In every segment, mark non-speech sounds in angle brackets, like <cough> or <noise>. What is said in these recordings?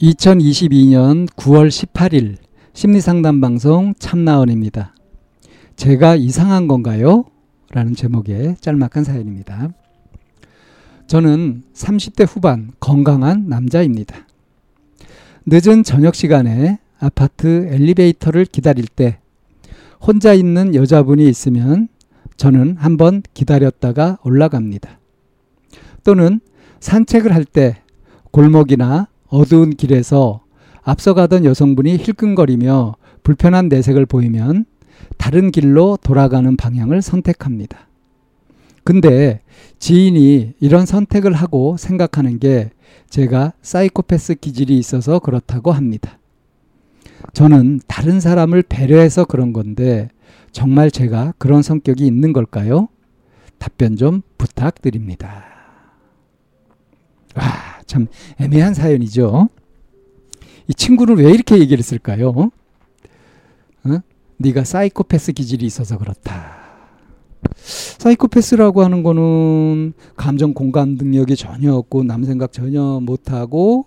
2022년 9월 18일 심리상담 방송 참나원입니다. 제가 이상한 건가요? 라는 제목의 짤막한 사연입니다. 저는 30대 후반 건강한 남자입니다. 늦은 저녁 시간에 아파트 엘리베이터를 기다릴 때 혼자 있는 여자분이 있으면 저는 한번 기다렸다가 올라갑니다. 또는 산책을 할 때 골목이나 어두운 길에서 앞서가던 여성분이 힐끔거리며 불편한 내색을 보이면 다른 길로 돌아가는 방향을 선택합니다. 근데 지인이 이런 선택을 하고 생각하는 게 제가 사이코패스 기질이 있어서 그렇다고 합니다. 저는 다른 사람을 배려해서 그런 건데 정말 제가 그런 성격이 있는 걸까요? 답변 좀 부탁드립니다. 와, 참 애매한 사연이죠. 이 친구는 왜 이렇게 얘기를 했을까요? 어? 네가 사이코패스 기질이 있어서 그렇다. 사이코패스라고 하는 거는 감정 공감 능력이 전혀 없고 남 생각 전혀 못하고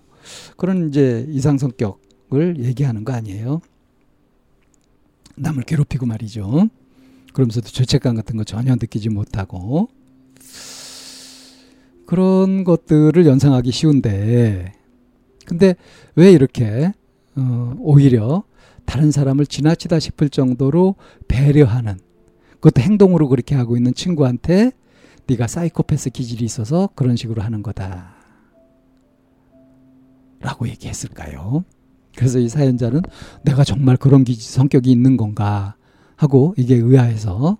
그런 이제 이상 성격을 얘기하는 거 아니에요? 남을 괴롭히고 말이죠. 그러면서도 죄책감 같은 거 전혀 느끼지 못하고 그런 것들을 연상하기 쉬운데 근데 왜 이렇게 어, 오히려 다른 사람을 지나치다 싶을 정도로 배려하는 그것도 행동으로 그렇게 하고 있는 친구한테 네가 사이코패스 기질이 있어서 그런 식으로 하는 거다. 라고 얘기했을까요? 그래서 이 사연자는 내가 정말 그런 기질, 성격이 있는 건가 하고 이게 의아해서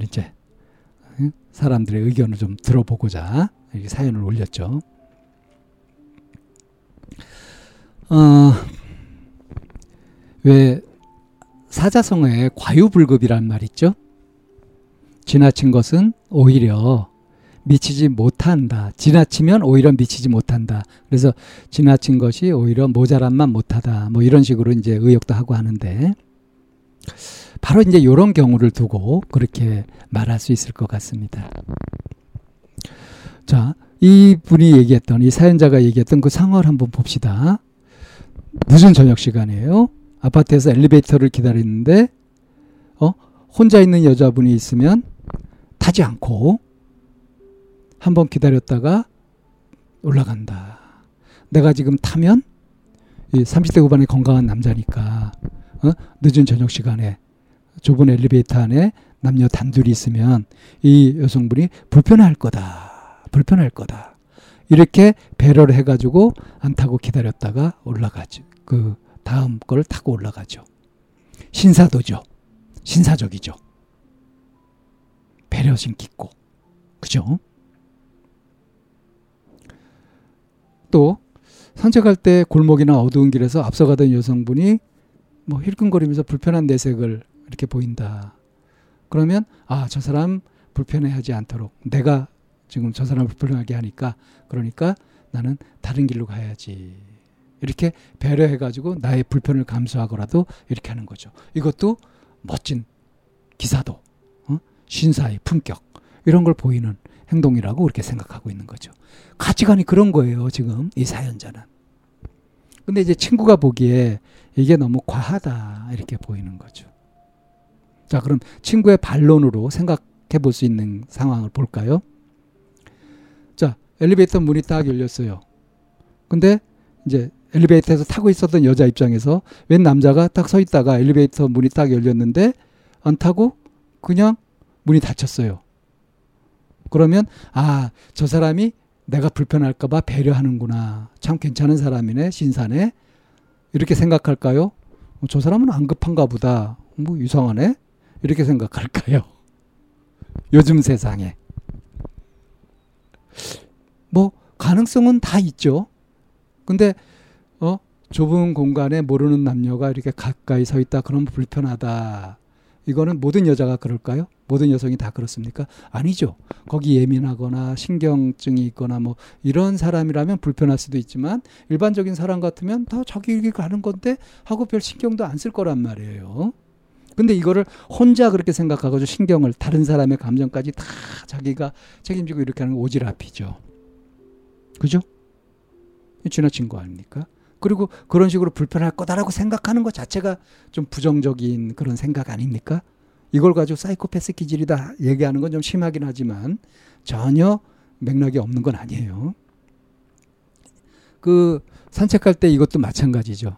이제 사람들의 의견을 좀 들어보고자 사연을 올렸죠. 어, 왜 사자성어에 과유불급이란 말 있죠? 지나친 것은 오히려 미치지 못한다. 지나치면 오히려 미치지 못한다. 그래서 지나친 것이 오히려 모자란만 못하다. 뭐 이런 식으로 이제 의역도 하고 하는데 바로 이제 이런 경우를 두고 그렇게 말할 수 있을 것 같습니다. 자, 이 분이 얘기했던 이 사연자가 얘기했던 그 상황을 한번 봅시다. 늦은 저녁 시간이에요. 아파트에서 엘리베이터를 기다리는데 어 혼자 있는 여자분이 있으면 타지 않고 한번 기다렸다가 올라간다. 내가 지금 타면 이 30대 후반의 건강한 남자니까 어? 늦은 저녁 시간에 좁은 엘리베이터 안에 남녀 단둘이 있으면 이 여성분이 불편할 거다. 불편할 거다. 이렇게 배려를 해가지고 안 타고 기다렸다가 올라가죠. 그 다음 걸 타고 올라가죠. 신사도죠. 신사적이죠. 배려심 깊고. 그죠? 또 산책할 때 골목이나 어두운 길에서 앞서가던 여성분이 뭐 힐끔거리면서 불편한 내색을 이렇게 보인다. 그러면 아, 저 사람 불편해하지 않도록 내가 지금 저 사람을 불편하게 하니까 그러니까 나는 다른 길로 가야지. 이렇게 배려해 가지고 나의 불편을 감수하고라도 이렇게 하는 거죠. 이것도 멋진 기사도 어? 신사의 품격 이런 걸 보이는 행동이라고 그렇게 생각하고 있는 거죠. 가치관이 그런 거예요, 지금 이 사연자는. 근데 이제 친구가 보기에 이게 너무 과하다 이렇게 보이는 거죠. 자, 그럼 친구의 반론으로 생각해 볼 수 있는 상황을 볼까요? 자, 엘리베이터 문이 딱 열렸어요. 근데 이제 엘리베이터에서 타고 있었던 여자 입장에서 웬 남자가 딱 서 있다가 엘리베이터 문이 딱 열렸는데 안 타고 그냥 문이 닫혔어요. 그러면 아, 저 사람이 내가 불편할까봐 배려하는구나. 참 괜찮은 사람이네, 신사네. 이렇게 생각할까요? 어, 저 사람은 안 급한가 보다. 뭐 이상하네? 이렇게 생각할까요? <laughs> 요즘 세상에. 뭐 가능성은 다 있죠. 근데 어 좁은 공간에 모르는 남녀가 이렇게 가까이 서 있다 그러면 불편하다. 이거는 모든 여자가 그럴까요? 모든 여성이 다 그렇습니까? 아니죠. 거기 예민하거나 신경증이 있거나 뭐 이런 사람이라면 불편할 수도 있지만 일반적인 사람 같으면 다 자기 가는 건데 하고 별 신경도 안 쓸 거란 말이에요. 근데 이거를 혼자 그렇게 생각하고 신경을 다른 사람의 감정까지 다 자기가 책임지고 이렇게 하는 오지랖이죠. 그죠? 지나친 거 아닙니까? 그리고 그런 식으로 불편할 거다라고 생각하는 것 자체가 좀 부정적인 그런 생각 아닙니까? 이걸 가지고 사이코패스 기질이다 얘기하는 건 좀 심하긴 하지만 전혀 맥락이 없는 건 아니에요. 그 산책할 때 이것도 마찬가지죠.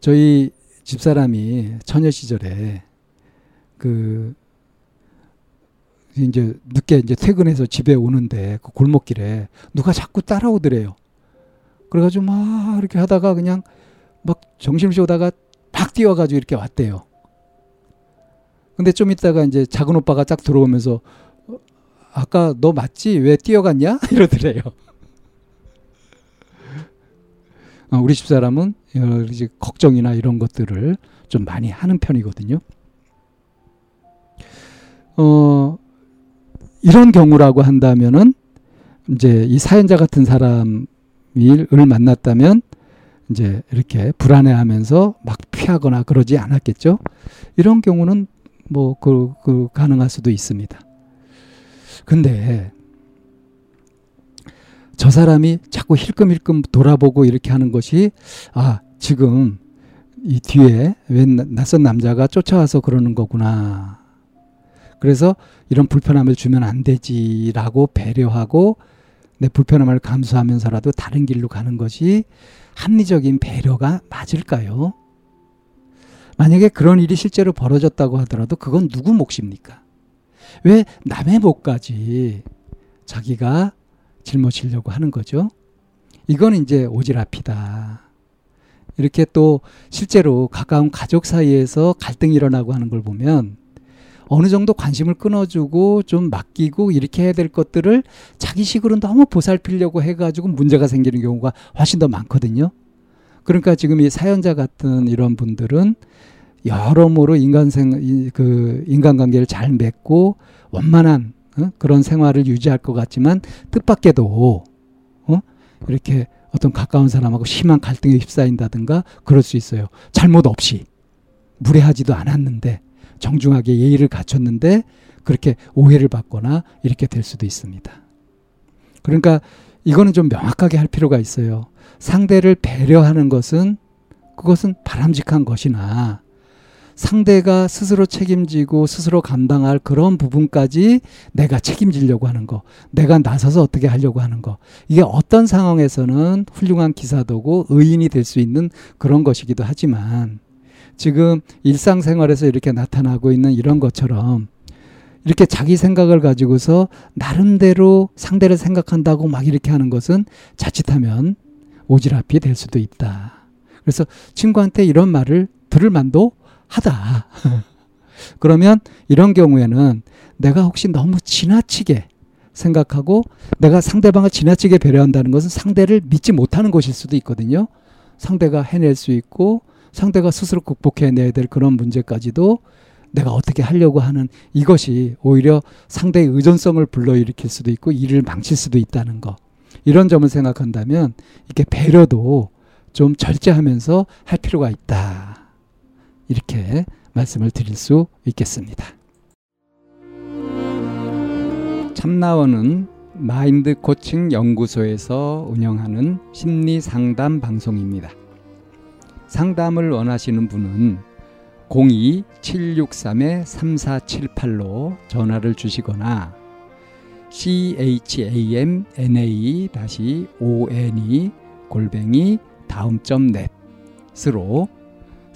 저희 집사람이 처녀 시절에 그 이제 늦게 이제 퇴근해서 집에 오는데 그 골목길에 누가 자꾸 따라오더래요. 그래가지고 막 이렇게 하다가 그냥 막 정신없이 오다가 막 뛰어가지고 이렇게 왔대요. 근데 좀 있다가 이제 작은 오빠가 쫙 들어오면서 어, 아까 너 맞지? 왜 뛰어갔냐? <laughs> 이러더래요. 우리 집 사람은 이제 걱정이나 이런 것들을 좀 많이 하는 편이거든요. 어, 이런 경우라고 한다면은 이제 이 사연자 같은 사람을 만났다면 이제 이렇게 불안해하면서 막 피하거나 그러지 않았겠죠. 이런 경우는 뭐 그, 그 가능할 수도 있습니다. 근데 저 사람이 자꾸 힐끔힐끔 돌아보고 이렇게 하는 것이 아 지금 이 뒤에 웬 낯선 남자가 쫓아와서 그러는 거구나. 그래서 이런 불편함을 주면 안 되지라고 배려하고 내 불편함을 감수하면서라도 다른 길로 가는 것이 합리적인 배려가 맞을까요? 만약에 그런 일이 실제로 벌어졌다고 하더라도 그건 누구 몫입니까? 왜 남의 몫까지 자기가 짊어지려고 하는 거죠? 이건 이제 오지랖이다. 이렇게 또 실제로 가까운 가족 사이에서 갈등이 일어나고 하는 걸 보면 어느 정도 관심을 끊어주고 좀 맡기고 이렇게 해야 될 것들을 자기식으로 너무 보살피려고 해가지고 문제가 생기는 경우가 훨씬 더 많거든요. 그러니까 지금 이 사연자 같은 이런 분들은 여러모로 인간생 그 인간관계를 잘 맺고 원만한 어? 그런 생활을 유지할 것 같지만 뜻밖에도 어? 이렇게 어떤 가까운 사람하고 심한 갈등에 휩싸인다든가 그럴 수 있어요. 잘못 없이 무례하지도 않았는데 정중하게 예의를 갖췄는데 그렇게 오해를 받거나 이렇게 될 수도 있습니다. 그러니까 이거는 좀 명확하게 할 필요가 있어요. 상대를 배려하는 것은 그것은 바람직한 것이나 상대가 스스로 책임지고 스스로 감당할 그런 부분까지 내가 책임지려고 하는 거, 내가 나서서 어떻게 하려고 하는 거, 이게 어떤 상황에서는 훌륭한 기사도고 의인이 될 수 있는 그런 것이기도 하지만 지금 일상생활에서 이렇게 나타나고 있는 이런 것처럼 이렇게 자기 생각을 가지고서 나름대로 상대를 생각한다고 막 이렇게 하는 것은 자칫하면 오지랖이 될 수도 있다. 그래서 친구한테 이런 말을 들을 만도 하다. <laughs> 그러면 이런 경우에는 내가 혹시 너무 지나치게 생각하고 내가 상대방을 지나치게 배려한다는 것은 상대를 믿지 못하는 것일 수도 있거든요. 상대가 해낼 수 있고 상대가 스스로 극복해내야 될 그런 문제까지도 내가 어떻게 하려고 하는 이것이 오히려 상대의 의존성을 불러일으킬 수도 있고 일을 망칠 수도 있다는 거. 이런 점을 생각한다면 이렇게 배려도 좀 절제하면서 할 필요가 있다. 이렇게 말씀을 드릴 수 있겠습니다. 참나원은 마인드 코칭 연구소에서 운영하는 심리 상담 방송입니다. 상담을 원하시는 분은 02-763-3478로 전화를 주시거나 chamna-one 골뱅이 다음점 넷으로